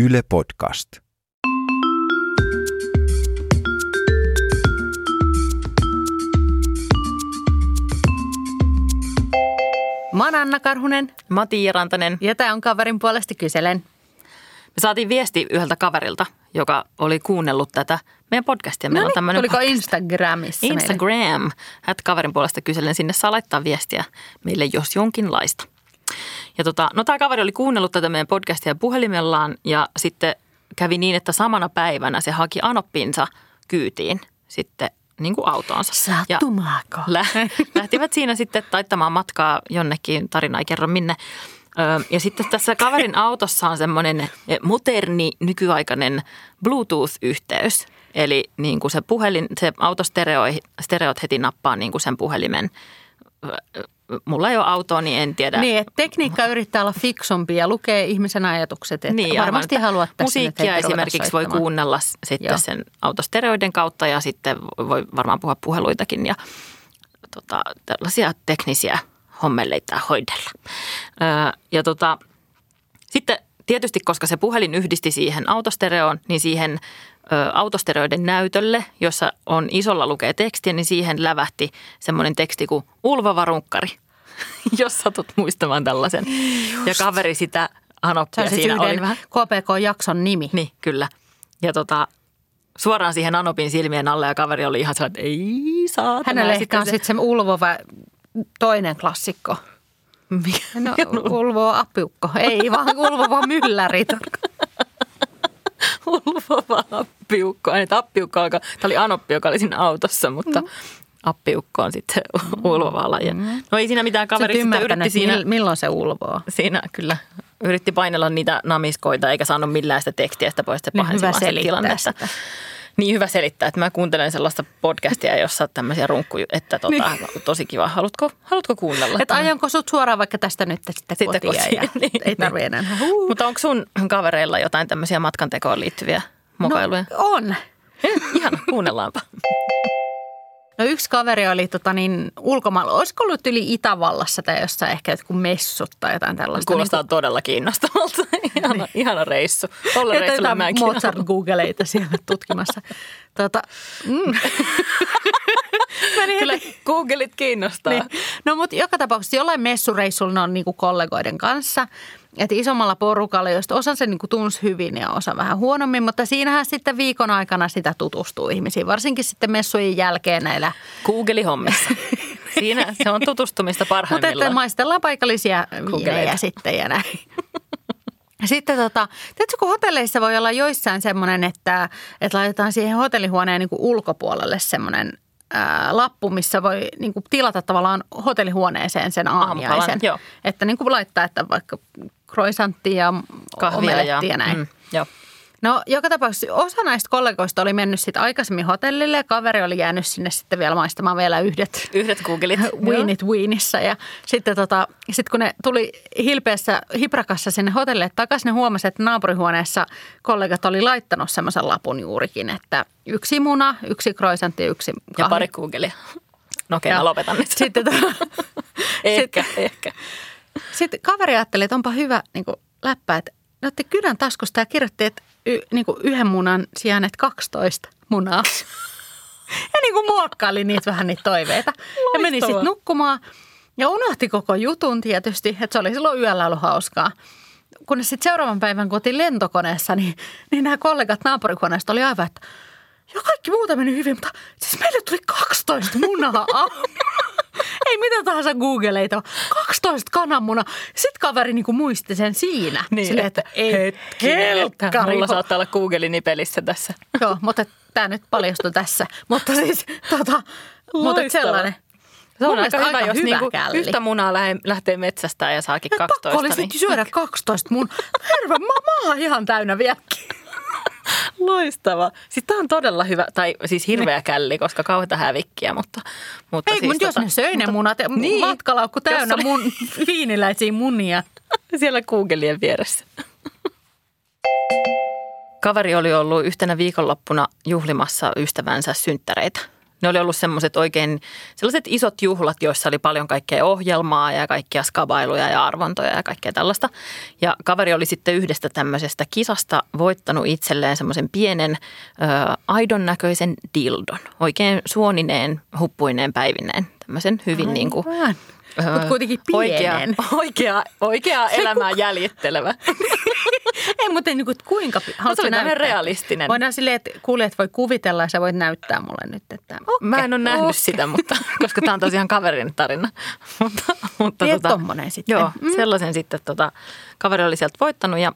Yle Podcast. Mä oon Anna Karhunen Mä oon Tiia Rantanen. ja tää on kaverin puolesta kyselen. Me saatiin viesti yhdeltä kaverilta, joka oli kuunnellut tätä meidän podcastia. Meillä on No niin, tuliko podcast. Instagramissa meille? Instagram. Ät kaverin puolesta kysellen. Sinne saa laittaa viestiä meille jos jonkinlaista. Ja tota, no tämä kaveri oli kuunnellut tätä meidän podcastia puhelimellaan ja sitten kävi niin, että samana päivänä se haki anoppinsa kyytiin sitten niin kuin autoonsa. Ja Sattumaako? lä- lähtivät siinä sitten taittamaan matkaa jonnekin, tarina ei kerro minne. Ja sitten tässä kaverin autossa on semmoinen moderni, nykyaikainen Bluetooth-yhteys. Eli niin kuin se puhelin, se autostereot stereot heti nappaa niin kuin sen puhelimen. Mulla ei ole autoa, niin en tiedä. Niin, että tekniikka yrittää olla fiksumpi ja lukee ihmisen ajatukset. Että Niin, varmasti aivan, haluat tässä Musiikkia esimerkiksi voi kuunnella sitten Joo. sen autostereoiden kautta ja sitten voi varmaan puhua puheluitakin ja tota, tällaisia teknisiä hommeleita hoidella. Öö, ja tota, sitten tietysti, koska se puhelin yhdisti siihen autostereoon, niin siihen ö, autostereoiden näytölle, jossa on isolla lukee tekstiä, niin siihen lävähti semmoinen teksti kuin ulvava runkkari, jos satut muistamaan tällaisen. Ja kaveri sitä anoppia on siis siinä oli. KPK-jakson nimi. Niin, kyllä. Ja tota, suoraan siihen Anopin silmien alle ja kaveri oli ihan sellainen, että ei saa. Hänelle ehkä on sitten se ulvova toinen klassikko. No, ulvova appiukko. Ei vaan ulvova mylläri. ulvova appiukko. Ei, appiukko alkaa, tämä oli Anoppi, joka oli siinä autossa, mutta Mm. appiukko on sitten ulvova laji. No ei siinä mitään, kaveri sitten yritti siinä, mil- milloin se ulvoo. siinä kyllä yritti painella niitä namiskoita eikä saanut millään sitä tekstiä sitä pois. Se Niin pahensi selittää tilannetta. sitä. Niin hyvä selittää, että mä kuuntelen sellaista podcastia, jossa on tämmöisiä runkkuja, että tota, Niin. tosi kiva. Haluatko, haluatko kuunnella? Että ajanko sut suoraan vaikka tästä nyt sitten, Sitten kotiin, kotiin, ja niin. ei tarvitse enää. Mutta onko sun kavereilla jotain tämmöisiä matkantekoon liittyviä mokailuja? No, on. Ihana, kuunnellaanpa. No yksi kaveri oli tota niin, ulkomailla, olisiko ollut yli Itävallassa tai jossain ehkä jotkut messut tai jotain tällaista. Kuulostaa todella kiinnostavalta. Ihana, ihana reissu. Niin, reissulle jotain mä en kiinnosta. Mozart Googleita siellä tutkimassa. tota, mm. Meni Kyllä Googlit kiinnostaa. Niin. No mutta joka tapauksessa jollain messureissulla ne on niinku kollegoiden kanssa. Että isommalla porukalla, joista osa se niinku tunsi hyvin ja osa vähän huonommin, mutta siinähän sitten viikon aikana sitä tutustuu ihmisiin, varsinkin sitten messujen jälkeen näillä. Google-hommissa. Siinä se on tutustumista Mutta parhaimmillaan. että maistellaan paikallisia viinejä sitten ja näin. Sitten tota, tiedätkö, kun hotelleissa voi olla joissain semmoinen, että, että laitetaan siihen hotellihuoneen niin kuin ulkopuolelle semmoinen ää, lappu, missä voi niin kuin tilata tavallaan hotellihuoneeseen sen aamiaisen. Joo. Että niin kuin laittaa, että vaikka croissanttia ja Kahvia ja, ja näin. Mm, joo. No joka tapauksessa osa näistä kollegoista oli mennyt sitten aikaisemmin hotellille ja kaveri oli jäänyt sinne sitten vielä maistamaan vielä yhdet Yhdet Googlit. Winit Winissa. Ja sitten tota, sit kun ne tuli hilpeässä hiprakassa sinne hotellille takaisin, ne huomasi, että naapurihuoneessa kollegat oli laittanut semmoisen lapun juurikin, että yksi muna, yksi croissantti ja yksi Ja kahvi. pari Googlia. No okei, Ja mä lopetan nyt. Sitten, to, ehkä, ehkä. sitten kaveri ajatteli, että onpa hyvä niin läppä, että ne otti kynän taskusta ja kirjoitti, että y, niin kuin yhden munan sijaan, että 12 munaa. Ja niin kuin muokkaili niitä vähän niitä toiveita. Ja meni sitten nukkumaan. Ja unohti koko jutun tietysti, että se oli silloin yöllä ollut hauskaa. Kun sitten seuraavan päivän kun oltiin lentokoneessa, niin, niin nämä kollegat naapurihuoneesta oli aivan, että ja kaikki muuta meni hyvin, mutta siis meille tuli 12 munaa Ei mitä tahansa Googleita, 12 kananmuna. Sitten kaveri niinku muisti sen siinä. Niin, Silleen, että ei Hetkinen, mulla saattaa olla Googlini pelissä tässä. Joo, mutta tämä nyt paljastui tässä. Mutta siis tota, mutta et sellainen. Se on aika hyvä, jos hyvä niinku källi. yhtä munaa lähe, lähtee metsästä ja saakin Ja 12. pakko oli niin. syödä 12 mun. Herra, mä, mä oon ihan täynnä vieläkin. Loistava. Siis tämä on todella hyvä, tai siis hirveä källi, koska kauheita hävikkiä, mutta... mutta Ei, siis mutta jos ne söi ne munat Niin. matkalaukku täynnä oli- mun viiniläisiä munia. Siellä Googlien vieressä. Kaveri oli ollut yhtenä viikonloppuna juhlimassa ystävänsä synttäreitä. Ne oli ollut semmoiset oikein, sellaiset isot juhlat, joissa oli paljon kaikkea ohjelmaa ja kaikkia skabailuja ja arvontoja ja kaikkea tällaista. Ja kaveri oli sitten yhdestä tämmöisestä kisasta voittanut itselleen semmoisen pienen ö, aidon näköisen dildon. Oikein suonineen, huppuineen, päivineen. Tämmöisen hyvin niin kuin, Aivan. Mutta kuitenkin oikea, pienen. oikea, oikea elämää jäljittelevä. Ei, mutta niin kuin, kuinka pi- haluatko oli näyttää? realistinen. Voidaan silleen, että kuulijat voi kuvitella ja sä voit näyttää mulle nyt, että okay, Mä en ole nähnyt okay. sitä, mutta, koska tämä on tosiaan kaverin tarina. mutta, mutta Niin, tommonen sitten. Joo, mm. sellaisen sitten tota, kaveri oli sieltä voittanut ja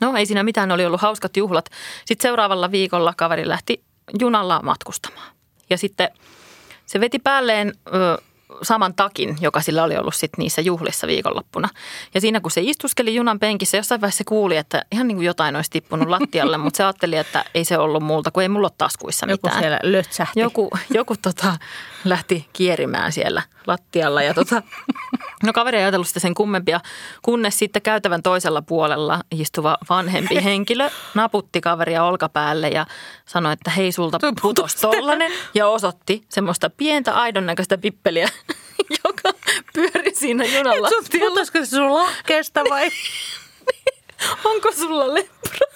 no ei siinä mitään, oli ollut hauskat juhlat. Sitten seuraavalla viikolla kaveri lähti junalla matkustamaan. Ja sitten se veti päälleen ö, saman takin, joka sillä oli ollut sit niissä juhlissa viikonloppuna. Ja siinä kun se istuskeli junan penkissä, jossain vaiheessa se kuuli, että ihan niin kuin jotain olisi tippunut lattialle, mutta se ajatteli, että ei se ollut multa, kun ei mulla ole taskuissa Joku mitään. siellä lötsähti. Joku, joku tota, lähti kierimään siellä lattialla ja tota, no kaveri ei ajatellut sitä sen kummempia, kunnes sitten käytävän toisella puolella istuva vanhempi henkilö naputti kaveria olkapäälle ja sanoi, että hei sulta putos tollanen ja osoitti semmoista pientä aidon näköistä pippeliä, joka pyöri siinä junalla. Sun putosko se sun lahkeesta vai? Onko sulla lepra?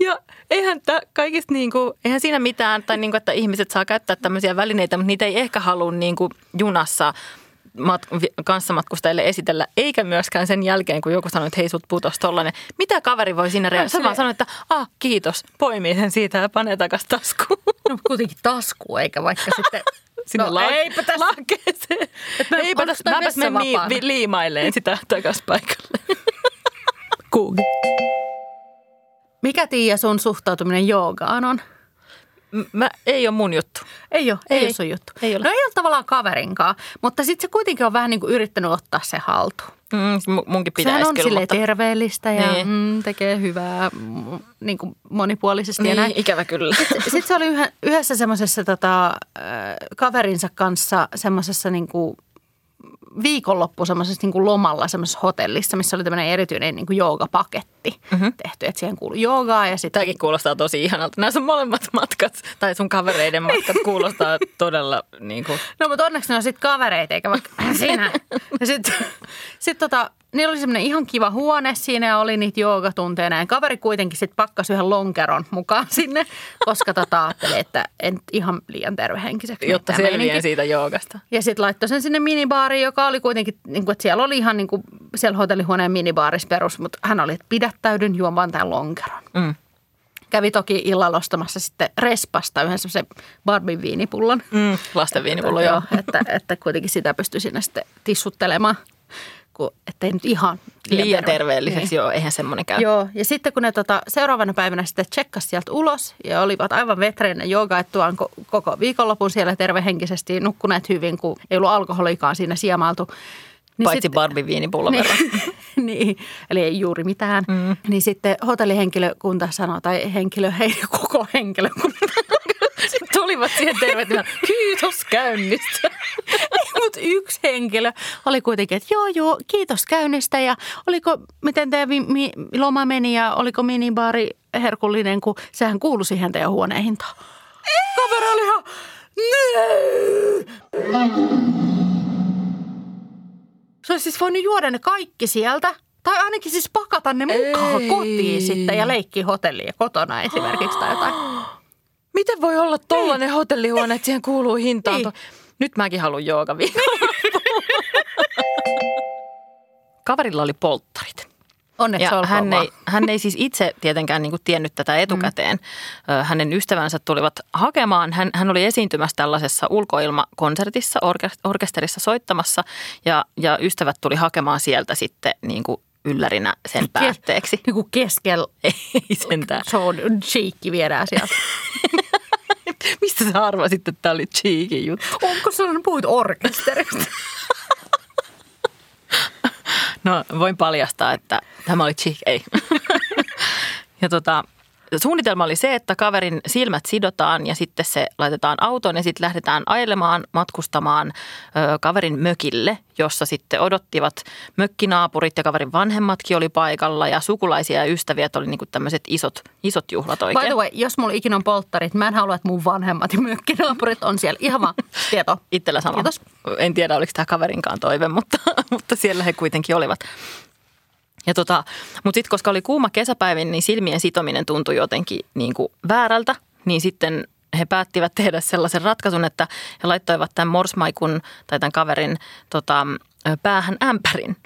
ja eihän tää kaikista niinku, eihän siinä mitään, tai niinku, että ihmiset saa käyttää tämmöisiä välineitä, mutta niitä ei ehkä halua niinku junassa mat- kanssamatkustajille esitellä, eikä myöskään sen jälkeen, kun joku sanoi, että hei sut putos tollanen. Mitä kaveri voi siinä reagoida? Se vaan että ah kiitos, poimii sen siitä ja panee takas taskuun. No kuitenkin tasku, eikä vaikka sitten... Sinne no, la- eipä tässä. lahkeeseen. mä- Eipä tässä, mäpäs menen niin, liimailleen sitä takas paikalle. Google. Mikä Tiia sun suhtautuminen joogaan on? Mä, ei ole mun juttu. Ei ole, ei, Ei. ole sun juttu. Ei ole. No ei ole tavallaan kaverinkaan, mutta sitten se kuitenkin on vähän niin kuin yrittänyt ottaa se haltuun. Mm, mu- munkin pitäisi Sehän on kyllä, mutta terveellistä ja Niin. mm, tekee hyvää mm, niin kuin monipuolisesti ja niin, näin. ikävä kyllä. Sitten se oli yhä, yhdessä semmoisessa tota, äh, kaverinsa kanssa semmoisessa niin kuin viikonloppu semmoisessa niin kuin lomalla semmoisessa hotellissa, missä oli tämmöinen erityinen niin kuin joogapaketti mm-hmm. tehty. Että siihen kuului joogaa ja sitten Tämäkin kuulostaa tosi ihanalta. Nämä sun molemmat matkat, tai sun kavereiden matkat kuulostaa todella niin kuin, No mutta onneksi ne on sitten kavereita, eikä vaikka siinä. Ja sitten sit tota, niillä oli semmoinen ihan kiva huone siinä ja oli niitä joogatunteja näin. Kaveri kuitenkin sitten pakkasi yhden lonkeron mukaan sinne, koska tota ajatteli, että en ihan liian tervehenkiseksi. jotta selviää meininki. siitä joogasta. Ja sitten laittoi sen sinne minibaariin, joka oli kuitenkin, niin kuin, että siellä oli ihan niin kuin, siellä hotellihuoneen minibaarissa perus, mutta hän oli, että pidättäydyn, juon vaan tämän lonkeron. Mm. Kävi toki illalla ostamassa sitten respasta yhden semmoisen Barbie viinipullon. Mm, lasten viinipullo, joo. että, että kuitenkin sitä pystyi siinä sitten tissuttelemaan, kun, ettei nyt ihan Liian terve- terveelliseksi, Niin. joo, eihän semmoinen käy. Joo, ja sitten kun ne tota, seuraavana päivänä sitten tsekkasi sieltä ulos ja olivat aivan vetreinä joogaettuaan ko- koko viikonlopun siellä tervehenkisesti, nukkuneet hyvin, kun ei ollut alkoholikaan siinä siemailtu. Niin Paitsi Barbie viinipullon verran. niin, niin, eli ei juuri mitään. Mm. Niin sitten hotellihenkilökunta sanoi, tai henkilö, hei koko henkilökunta. Sitten tulivat siihen tervehtimään, kiitos käynnistä. Mutta yksi henkilö oli kuitenkin, että joo, joo, kiitos käynnistä ja oliko, miten teidän vi- mi- loma meni ja oliko minibaari herkullinen, kun sehän kuului siihen teidän huoneen hintaan. Kaveri oli ihan, Se olisi siis voinut juoda ne kaikki sieltä. Tai ainakin siis pakata ne mukaan Ei. kotiin sitten ja leikkiä hotellia kotona esimerkiksi tai jotain. Miten voi olla tollainen hotellihuone, että siihen kuuluu hintaan? Niin. Niin. Nyt mäkin haluan jooga Kaverilla oli polttarit. Onneksi Ja hän ei, hän ei siis itse tietenkään niin kuin tiennyt tätä etukäteen. Mm. Hänen ystävänsä tulivat hakemaan. Hän, hän oli esiintymässä tällaisessa ulkoilmakonsertissa, orkest- orkesterissa soittamassa ja, ja ystävät tuli hakemaan sieltä sitten niin kuin yllärinä sen päätteeksi. Niin kuin keskellä Ei sentään. show cheekki viedään sieltä. Mistä sä arvasit, että tämä oli cheeky juttu? Onko sellainen puhut orkesterista? No voin paljastaa, että tämä oli cheek, ei. ja tota, suunnitelma oli se, että kaverin silmät sidotaan ja sitten se laitetaan autoon ja sitten lähdetään ailemaan matkustamaan ö, kaverin mökille, jossa sitten odottivat mökkinaapurit ja kaverin vanhemmatkin oli paikalla ja sukulaisia ja ystäviä, että oli niinku tämmöiset isot, isot juhlat oikein. By the way, jos mulla ikinä on polttarit, mä en halua, että mun vanhemmat ja mökkinaapurit on siellä. Ihan vaan tieto. Itsellä sama. Kiitos. En tiedä, oliko tämä kaverinkaan toive, mutta, mutta siellä he kuitenkin olivat. Ja tota, mutta sitten koska oli kuuma kesäpäivin, niin silmien sitominen tuntui jotenkin niin kuin väärältä, niin sitten he päättivät tehdä sellaisen ratkaisun, että he laittoivat tämän morsmaikun tai tämän kaverin tota, päähän ämpärin.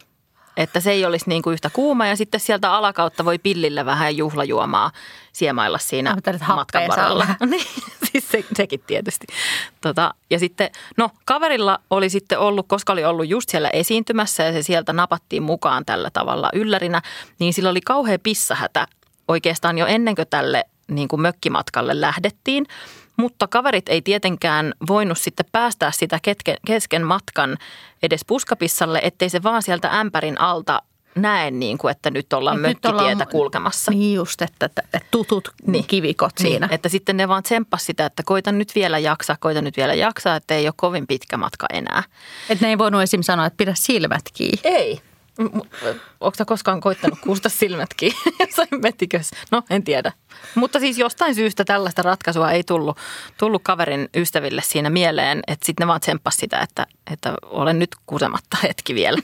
Että se ei olisi niin kuin yhtä kuuma ja sitten sieltä alakautta voi pillillä vähän juhlajuomaa siemailla siinä että matkan varrella. niin, siis se, sekin tietysti. Tota, ja sitten, no kaverilla oli sitten ollut, koska oli ollut just siellä esiintymässä ja se sieltä napattiin mukaan tällä tavalla yllärinä, niin sillä oli kauhea pissahätä oikeastaan jo ennen kuin tälle niin kuin mökkimatkalle lähdettiin. Mutta kaverit ei tietenkään voinut sitten päästää sitä kesken matkan edes puskapissalle, ettei se vaan sieltä ämpärin alta näe, niin kuin, että nyt ollaan Et nyt mökkitietä ollaan- kulkemassa. Niin just, että, että, että tutut niin. kivikot siinä. Niin, että sitten ne vaan tsemppas sitä, että koita nyt vielä jaksaa, koita nyt vielä jaksaa, että ei ole kovin pitkä matka enää. Että ne ei voinut esim. sanoa, että pidä silmät kiinni. Ei. Onko koskaan koittanut kuusta silmät kiinni jossain metikössä? No, en tiedä. Mutta siis jostain syystä tällaista ratkaisua ei tullut, tullut kaverin ystäville siinä mieleen, että sitten ne vaan tsemppas sitä, että, että olen nyt kusematta hetki vielä.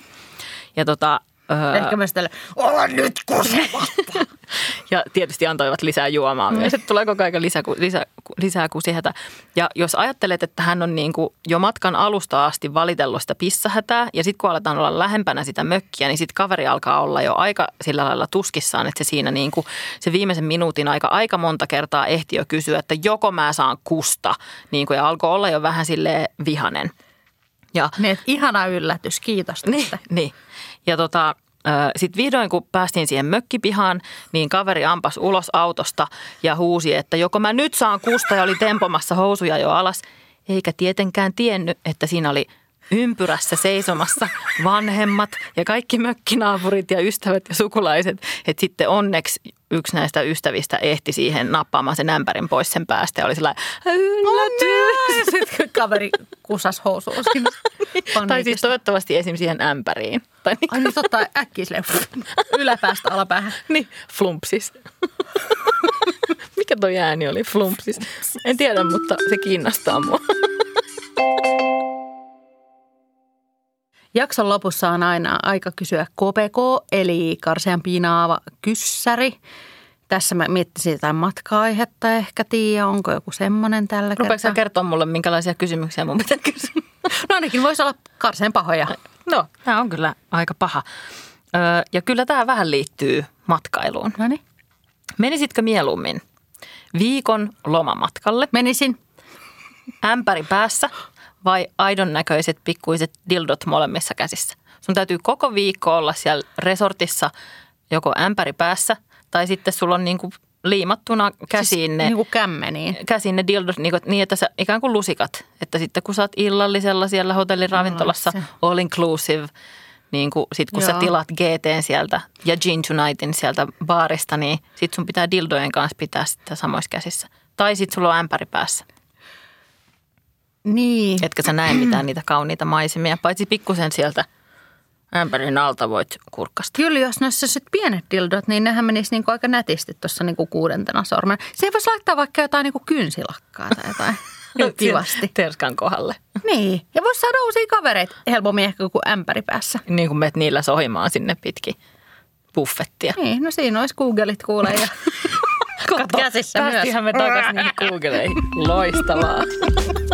Ja tota, öö, Ehkä myös tälle, ole nyt kusematta. ja tietysti antoivat lisää juomaa myös, että tulee koko ajan lisää, lisää, lisää kusihätä. Ja jos ajattelet, että hän on niin kuin jo matkan alusta asti valitellut sitä pissahätää ja sitten kun aletaan olla lähempänä sitä mökkiä, niin sitten kaveri alkaa olla jo aika sillä lailla tuskissaan, että se siinä niin kuin se viimeisen minuutin aika, aika monta kertaa ehti jo kysyä, että joko mä saan kusta, niin kuin, ja alkoi olla jo vähän sille vihanen. Ja niin, ihana yllätys, kiitos niin, tästä. niin. Ja tota, sitten vihdoin, kun päästiin siihen mökkipihaan, niin kaveri ampas ulos autosta ja huusi, että joko mä nyt saan kusta ja oli tempomassa housuja jo alas. Eikä tietenkään tiennyt, että siinä oli ympyrässä seisomassa vanhemmat ja kaikki mökkinaapurit ja ystävät ja sukulaiset. Että sitten onneksi yksi näistä ystävistä ehti siihen nappaamaan sen ämpärin pois sen päästä ja oli sellainen yllätys. Sitten kaveri kusas housuun. Tai siis toivottavasti esim. siihen ämpäriin. Tai niin, Ai niin totta, äkkiä silleen yläpäästä alapäähän. niin flumpsis. Mikä toi ääni oli? Flumpsis. En tiedä, mutta se kiinnostaa mua. Jakson lopussa on aina aika kysyä KPK, eli karsean piinaava kyssäri. Tässä mä miettisin jotain matka-aihetta ehkä, Tiia, onko joku semmoinen tällä Rupeatko kertaa? kertoa mulle, minkälaisia kysymyksiä mun pitää kysyä? No ainakin voisi olla karseen pahoja. No, tämä on kyllä aika paha. Öö, ja kyllä tämä vähän liittyy matkailuun. No niin. Menisitkö mieluummin viikon lomamatkalle, Menisin. ämpäri päässä vai aidon näköiset pikkuiset dildot molemmissa käsissä? Sun täytyy koko viikko olla siellä resortissa joko ämpäri päässä tai sitten sulla on niin kuin liimattuna käsiin ne, Niin kuin kämmeniin. käsiin ne dildot niin, kuin- niin, että sä ikään kuin lusikat. Että sitten kun sä oot illallisella siellä hotellin ravintolassa, se. all inclusive, niin kuin sit kun sä Joo. tilaat GTn sieltä ja Gin Tonightin sieltä baarista, niin sit sun pitää dildojen kanssa pitää sitä samoissa käsissä. Tai sit sulla on ämpäri päässä, Niin. etkä sä näe mitään niitä kauniita maisemia, paitsi pikkusen sieltä ämpärin alta voit kurkkasta. Kyllä, jos noissa sit pienet dildot, niin nehän menisi niinku aika nätisti tuossa niinku kuudentena sormen. Se voisi laittaa vaikka jotain niinku kynsilakkaa tai jotain. Kivasti. Terskan kohdalle. Niin. Ja voisi saada uusia kavereita helpommin ehkä kuin ämpäri päässä. Niin kuin menet niillä sohimaan sinne pitkin buffettia. Niin, no siinä olisi Googlet kuule ja käsissä myös. Me takaisin Googleihin. Loistavaa.